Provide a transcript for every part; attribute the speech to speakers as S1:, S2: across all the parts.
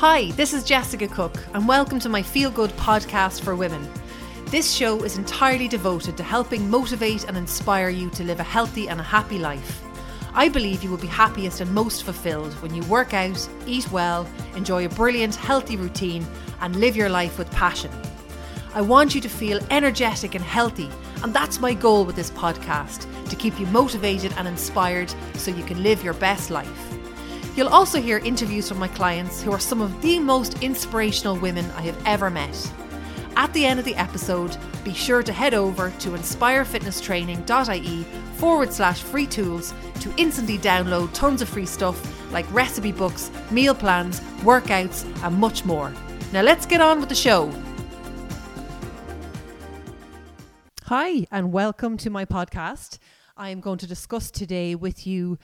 S1: Hi, this is Jessica Cook, and welcome to my Feel Good podcast for women. This show is entirely devoted to helping motivate and inspire you to live a healthy and a happy life. I believe you will be happiest and most fulfilled when you work out, eat well, enjoy a brilliant, healthy routine, and live your life with passion. I want you to feel energetic and healthy, and that's my goal with this podcast to keep you motivated and inspired so you can live your best life. You'll also hear interviews from my clients who are some of the most inspirational women I have ever met. At the end of the episode, be sure to head over to inspirefitnesstraining.ie forward slash free tools to instantly download tons of free stuff like recipe books, meal plans, workouts, and much more. Now let's get on with the show. Hi, and welcome to my podcast. I am going to discuss today with you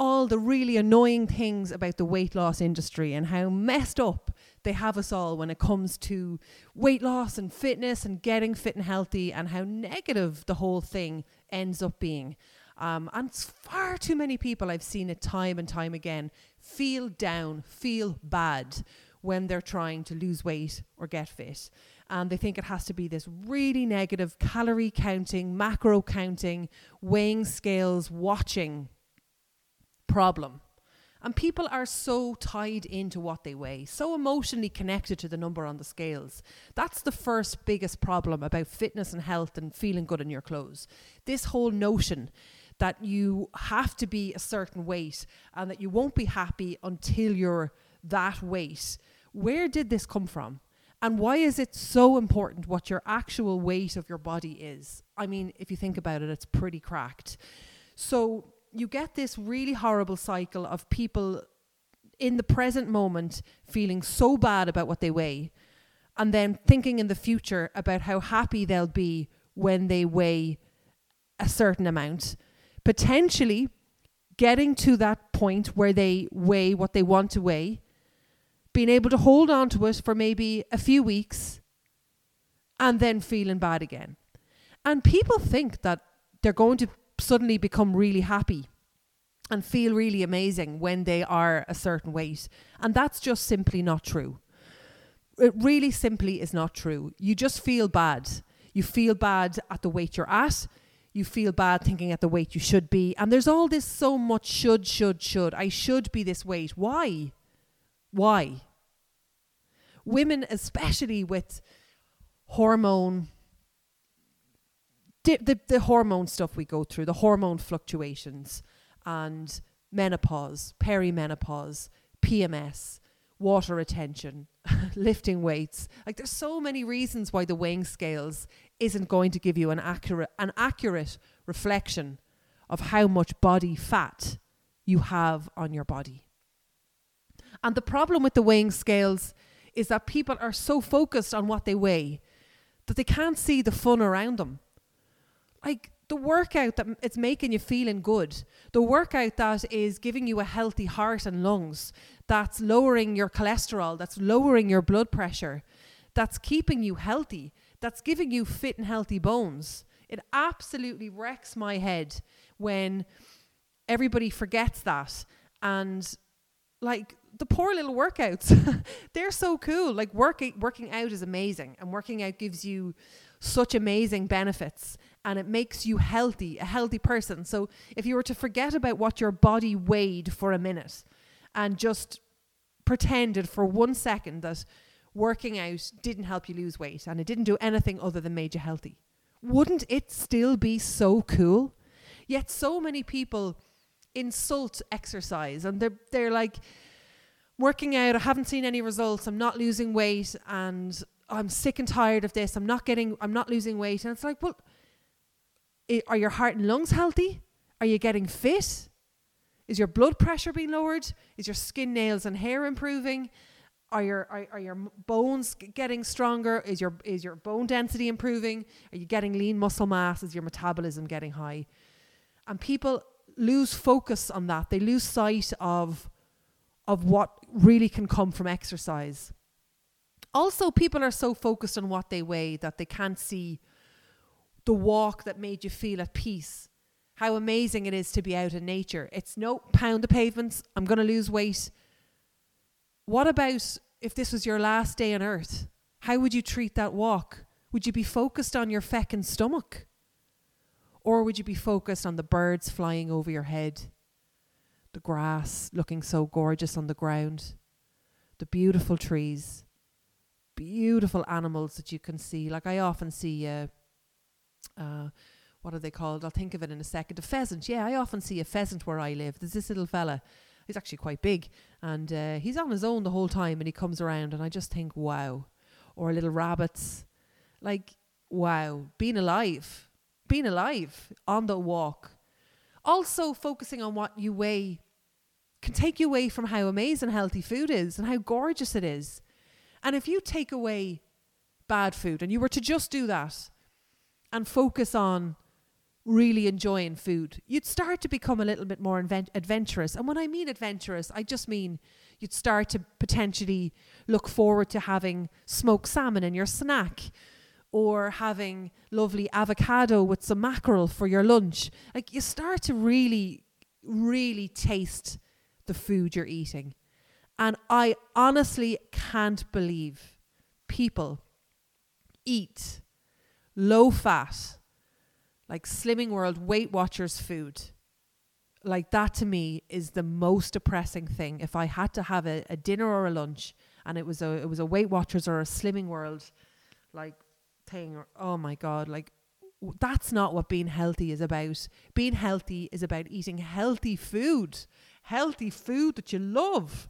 S1: all the really annoying things about the weight loss industry and how messed up they have us all when it comes to weight loss and fitness and getting fit and healthy and how negative the whole thing ends up being. Um, and far too many people, I've seen it time and time again, feel down, feel bad when they're trying to lose weight or get fit. And they think it has to be this really negative calorie counting, macro counting, weighing scales, watching problem. And people are so tied into what they weigh, so emotionally connected to the number on the scales. That's the first biggest problem about fitness and health and feeling good in your clothes. This whole notion that you have to be a certain weight and that you won't be happy until you're that weight. Where did this come from? And why is it so important what your actual weight of your body is? I mean, if you think about it, it's pretty cracked. So, you get this really horrible cycle of people in the present moment feeling so bad about what they weigh and then thinking in the future about how happy they'll be when they weigh a certain amount. Potentially getting to that point where they weigh what they want to weigh being able to hold on to it for maybe a few weeks and then feeling bad again. And people think that they're going to suddenly become really happy and feel really amazing when they are a certain weight. And that's just simply not true. It really simply is not true. You just feel bad. You feel bad at the weight you're at. You feel bad thinking at the weight you should be. And there's all this so much should, should, should. I should be this weight. Why? Why? Women, especially with hormone di- the, the hormone stuff we go through, the hormone fluctuations and menopause, perimenopause, PMS, water retention, lifting weights. Like there's so many reasons why the weighing scales isn't going to give you an accurate an accurate reflection of how much body fat you have on your body. And the problem with the weighing scales is that people are so focused on what they weigh that they can't see the fun around them like the workout that it's making you feeling good, the workout that is giving you a healthy heart and lungs, that's lowering your cholesterol, that's lowering your blood pressure, that's keeping you healthy, that's giving you fit and healthy bones. It absolutely wrecks my head when everybody forgets that. And like the poor little workouts they're so cool. Like working working out is amazing and working out gives you such amazing benefits and it makes you healthy, a healthy person. So if you were to forget about what your body weighed for a minute and just pretended for one second that working out didn't help you lose weight and it didn't do anything other than made you healthy, wouldn't it still be so cool? Yet so many people insult exercise and they're they're like working out, I haven't seen any results, I'm not losing weight and I'm sick and tired of this. I'm not getting I'm not losing weight. And it's like, well, are your heart and lungs healthy? Are you getting fit? Is your blood pressure being lowered? Is your skin, nails, and hair improving? Are your are, are your bones getting stronger? Is your is your bone density improving? Are you getting lean muscle mass? Is your metabolism getting high? And people lose focus on that. They lose sight of of what really can come from exercise. Also, people are so focused on what they weigh that they can't see the walk that made you feel at peace. How amazing it is to be out in nature. It's no pound the pavements, I'm going to lose weight. What about if this was your last day on earth, how would you treat that walk? Would you be focused on your feckin' stomach? Or would you be focused on the birds flying over your head, the grass looking so gorgeous on the ground, the beautiful trees, beautiful animals that you can see? Like I often see, uh, uh, what are they called? I'll think of it in a second. A pheasant. Yeah, I often see a pheasant where I live. There's this little fella. He's actually quite big, and uh, he's on his own the whole time. And he comes around, and I just think, wow. Or little rabbits, like wow, being alive being alive on the walk. Also, focusing on what you weigh can take you away from how amazing healthy food is and how gorgeous it is. And if you take away bad food and you were to just do that and focus on really enjoying food, you'd start to become a little bit more invent- adventurous. And when I mean adventurous, I just mean you'd start to potentially look forward to having smoked salmon in your snack or having lovely avocado with some mackerel for your lunch. Like you start to really, really taste the food you're eating. And I honestly can't believe people eat low fat, like Slimming World Weight Watchers food. Like that to me is the most depressing thing. If I had to have a, a dinner or a lunch and it was a it was a Weight Watchers or a Slimming World like thing or oh my god like w- that's not what being healthy is about being healthy is about eating healthy food healthy food that you love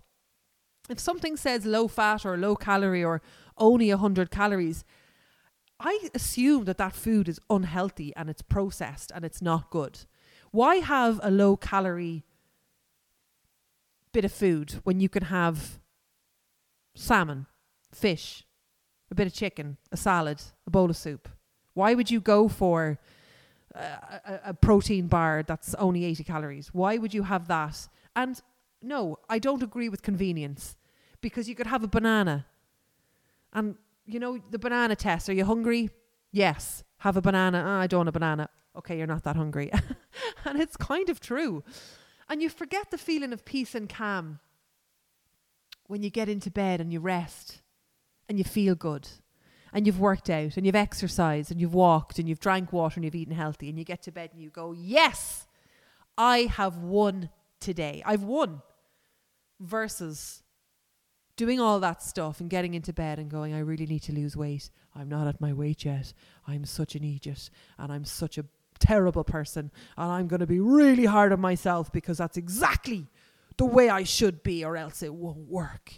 S1: if something says low fat or low calorie or only 100 calories i assume that that food is unhealthy and it's processed and it's not good why have a low calorie bit of food when you can have salmon fish a bit of chicken, a salad, a bowl of soup? Why would you go for a, a, protein bar that's only 80 calories? Why would you have that? And no, I don't agree with convenience because you could have a banana. And, you know, the banana test. Are you hungry? Yes. Have a banana. Oh, I don't want a banana. Okay, you're not that hungry. and it's kind of true. And you forget the feeling of peace and calm when you get into bed and you rest and you feel good and you've worked out and you've exercised and you've walked and you've drank water and you've eaten healthy and you get to bed and you go, Yes, I have won today. I've won. Versus doing all that stuff and getting into bed and going, I really need to lose weight. I'm not at my weight yet. I'm such an idiot and I'm such a terrible person and I'm going to be really hard on myself because that's exactly the way I should be or else it won't work.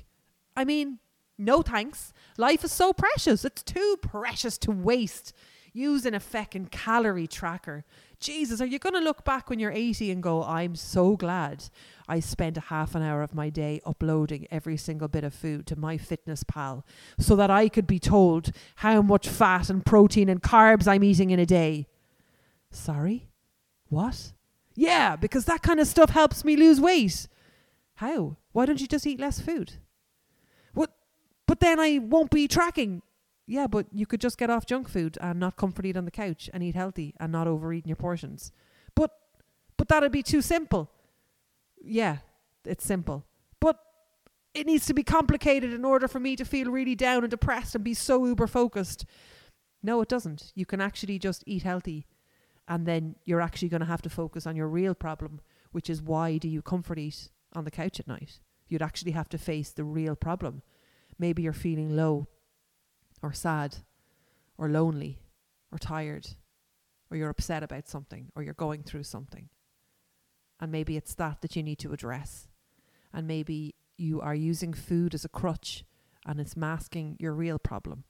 S1: I mean, no thanks. Life is so precious. It's too precious to waste using a feckin' calorie tracker. Jesus, are you going to look back when you're 80 and go, I'm so glad I spent a half an hour of my day uploading every single bit of food to MyFitnessPal so that I could be told how much fat and protein and carbs I'm eating in a day? Sorry? What? Yeah, because that kind of stuff helps me lose weight. How? Why don't you just eat less food? What? But then I won't be tracking. Yeah, but you could just get off junk food and not comfort eat on the couch and eat healthy and not overeating your portions. But but that'd be too simple. Yeah, it's simple. But it needs to be complicated in order for me to feel really down and depressed and be so uber focused. No, it doesn't. You can actually just eat healthy and then you're actually going to have to focus on your real problem, which is why do you comfort eat on the couch at night? You'd actually have to face the real problem maybe you're feeling low or sad or lonely or tired or you're upset about something or you're going through something. And maybe it's that that you need to address. And maybe you are using food as a crutch and it's masking your real problem.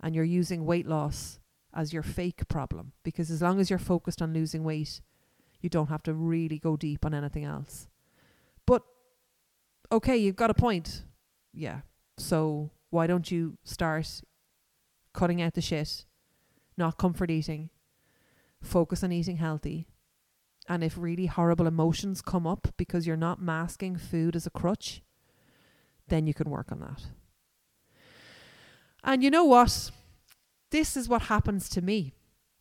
S1: And you're using weight loss as your fake problem because as long as you're focused on losing weight, you don't have to really go deep on anything else. But okay, you've got a point. Yeah, so why don't you start cutting out the shit, not comfort eating, focus on eating healthy. And if really horrible emotions come up because you're not masking food as a crutch, then you can work on that. And you know what? This is what happens to me.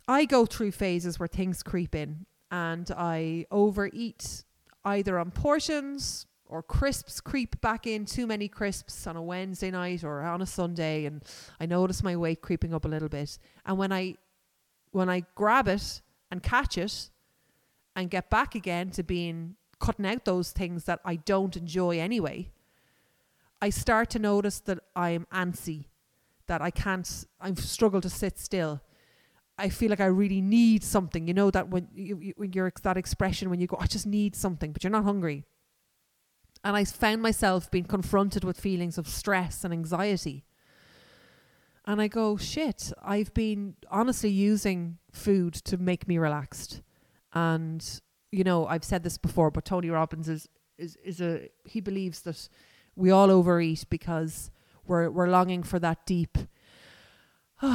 S1: I go through phases where things creep in and I overeat either on portions or crisps creep back in. Too many crisps on a Wednesday night or on a Sunday and I notice my weight creeping up a little bit. And when I when I grab it and catch it and get back again to being cutting out those things that I don't enjoy anyway I start to notice that I'm antsy that I can't I've struggled to sit still. I feel like I really need something. You know that when you, you when you're that expression when you go I just need something but you're not hungry and I found myself being confronted with feelings of stress and anxiety. And I go, shit, I've been honestly using food to make me relaxed. And, you know, I've said this before, but Tony Robbins is, is, is a, he believes that we all overeat because we're, we're longing for that deep,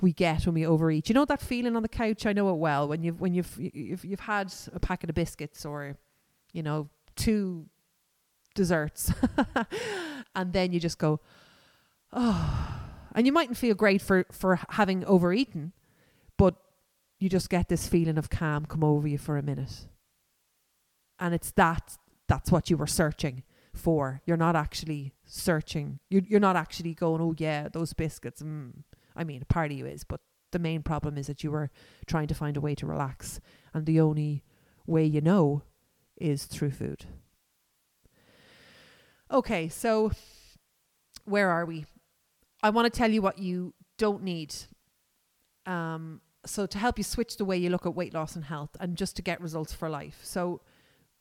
S1: we get when we overeat. You know that feeling on the couch? I know it well. When you've, when you've, you've, you've had a packet of biscuits or, you know, two desserts. and then you just go, oh. And you mightn't feel great for, for having overeaten, but you just get this feeling of calm come over you for a minute. And it's that, that's what you were searching for. You're not actually searching. You're, you're not actually going, oh, yeah, those biscuits. Mm. I mean, a part of you is, but the main problem is that you were trying to find a way to relax. And the only way you know is through food. Okay, so where are we? I want to tell you what you don't need. Um, so to help you switch the way you look at weight loss and health and just to get results for life. So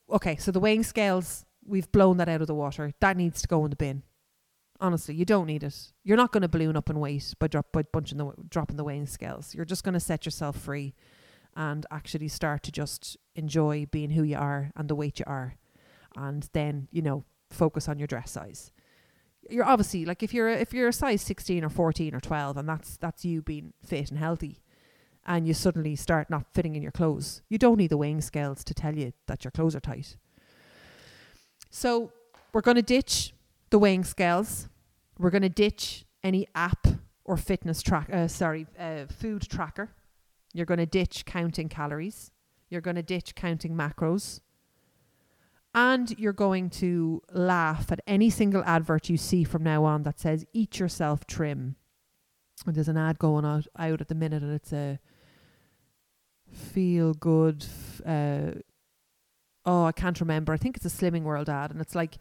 S1: okay, so the weighing scales, we've blown that out of the water. That needs to go in the bin. Honestly, you don't need it. You're not going to balloon up in weight by drop by bunching the dropping the weighing scales. You're just going to set yourself free and actually start to just enjoy being who you are and the weight you are. And then, you know, focus on your dress size. You're obviously like if you're a, if you're a size 16 or 14 or 12 and that's that's you being fit and healthy and you suddenly start not fitting in your clothes. You don't need the weighing scales to tell you that your clothes are tight. So, we're going to ditch the weighing scales. We're going to ditch any app or fitness track uh, sorry, uh, food tracker. You're going to ditch counting calories. You're going to ditch counting macros and you're going to laugh at any single advert you see from now on that says eat yourself trim. And there's an ad going out, out at the minute and it's a feel good uh, oh i can't remember. I think it's a slimming world ad and it's like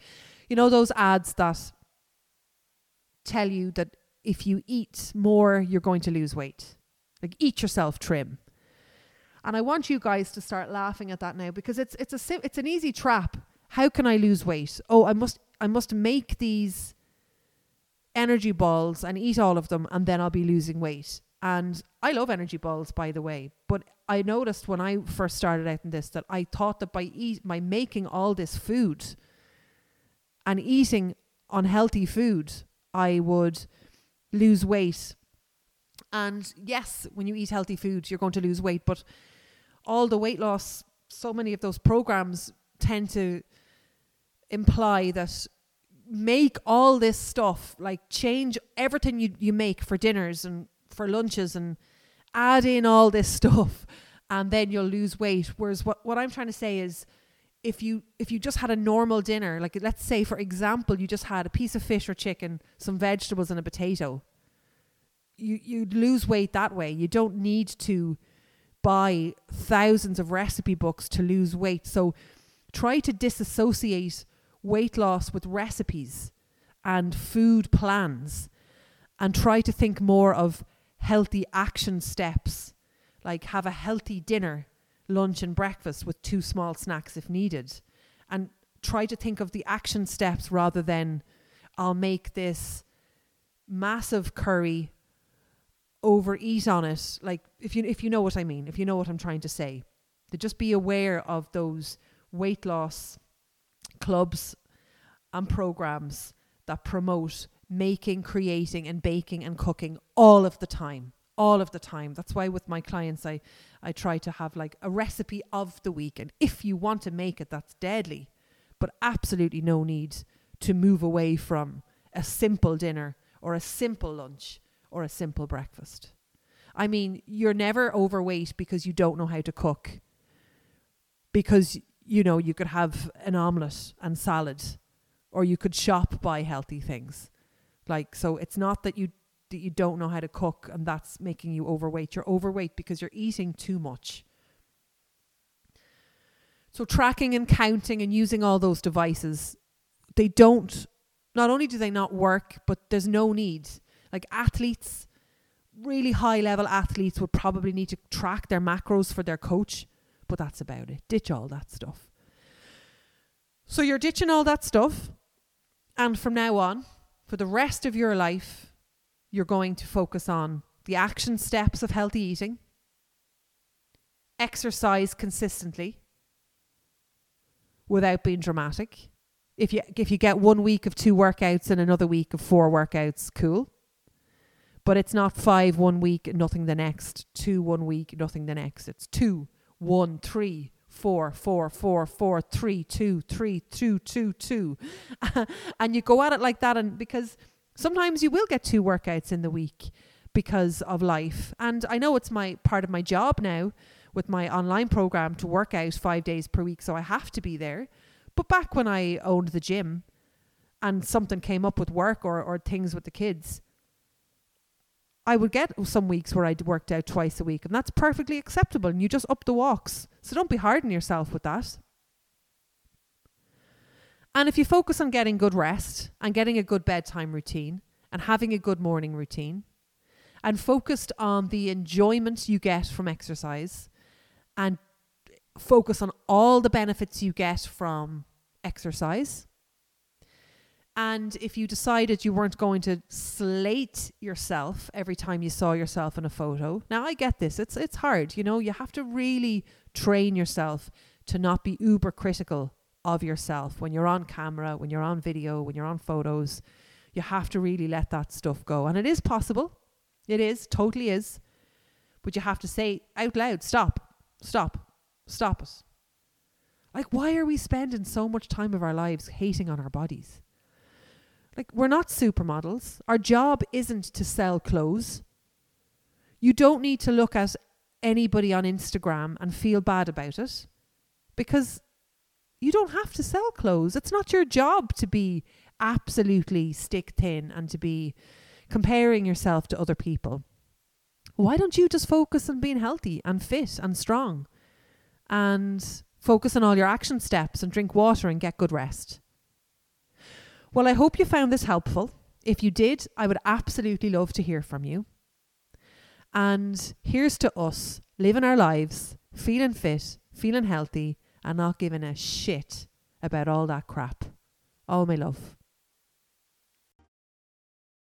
S1: you know those ads that tell you that if you eat more you're going to lose weight. Like eat yourself trim and I want you guys to start laughing at that now because it's it's a it's an easy trap. How can I lose weight? Oh, I must I must make these energy balls and eat all of them and then I'll be losing weight. And I love energy balls by the way, but I noticed when I first started out in this that I thought that by eat by making all this food and eating unhealthy food, I would lose weight. And yes, when you eat healthy food, you're going to lose weight, but all the weight loss, so many of those programs tend to imply that make all this stuff, like change everything you, you make for dinners and for lunches and add in all this stuff and then you'll lose weight. Whereas what, what I'm trying to say is if you if you just had a normal dinner, like let's say for example, you just had a piece of fish or chicken, some vegetables and a potato, you you'd lose weight that way. You don't need to buy thousands of recipe books to lose weight. So try to disassociate weight loss with recipes and food plans and try to think more of healthy action steps like have a healthy dinner, lunch and breakfast with two small snacks if needed and try to think of the action steps rather than I'll make this massive curry overeat on it like if you if you know what I mean if you know what I'm trying to say. To just be aware of those weight loss clubs and programs that promote making creating and baking and cooking all of the time all of the time. That's why with my clients I I try to have like a recipe of the week. And if you want to make it that's deadly. But absolutely no need to move away from a simple dinner or a simple lunch or a simple breakfast. I mean, you're never overweight because you don't know how to cook. Because you know, you could have an omelette and salad, or you could shop buy healthy things. Like, so it's not that you that you don't know how to cook and that's making you overweight. You're overweight because you're eating too much. So tracking and counting and using all those devices, they don't not only do they not work, but there's no need. Like athletes, really high level athletes would probably need to track their macros for their coach, but that's about it. Ditch all that stuff. So you're ditching all that stuff, and from now on, for the rest of your life, you're going to focus on the action steps of healthy eating, exercise consistently without being dramatic. If you if you get one week of two workouts and another week of four workouts, cool. But it's not five one week, nothing the next, two one week, nothing the next. It's two, one, three, four, four, four, four, three, two, three, two, two, two. and you go at it like that and because sometimes you will get two workouts in the week because of life. And I know it's my part of my job now with my online program to work out five days per week, so I have to be there. But back when I owned the gym and something came up with work or, or things with the kids, I would get some weeks where I worked out twice a week, and that's perfectly acceptable. And you just up the walks. So don't be hard on yourself with that. And if you focus on getting good rest and getting a good bedtime routine and having a good morning routine and focused on the enjoyment you get from exercise and focus on all the benefits you get from exercise. And if you decided you weren't going to slate yourself every time you saw yourself in a photo, now I get this. It's it's hard, you know. You have to really train yourself to not be uber critical of yourself when you're on camera, when you're on video, when you're on photos. You have to really let that stuff go, and it is possible. It is totally is, but you have to say out loud, "Stop! Stop! Stop it. Like, why are we spending so much time of our lives hating on our bodies? Like, we're not supermodels. Our job isn't to sell clothes. You don't need to look at anybody on Instagram and feel bad about it because you don't have to sell clothes. It's not your job to be absolutely stick thin and to be comparing yourself to other people. Why don't you just focus on being healthy and fit and strong? and focus on all your action steps and drink water and get good rest. Well, I hope you found this helpful. If you did, I would absolutely love to hear from you. And here's to us living our lives, feeling fit, feeling healthy, and not giving a shit about all that crap. All my love.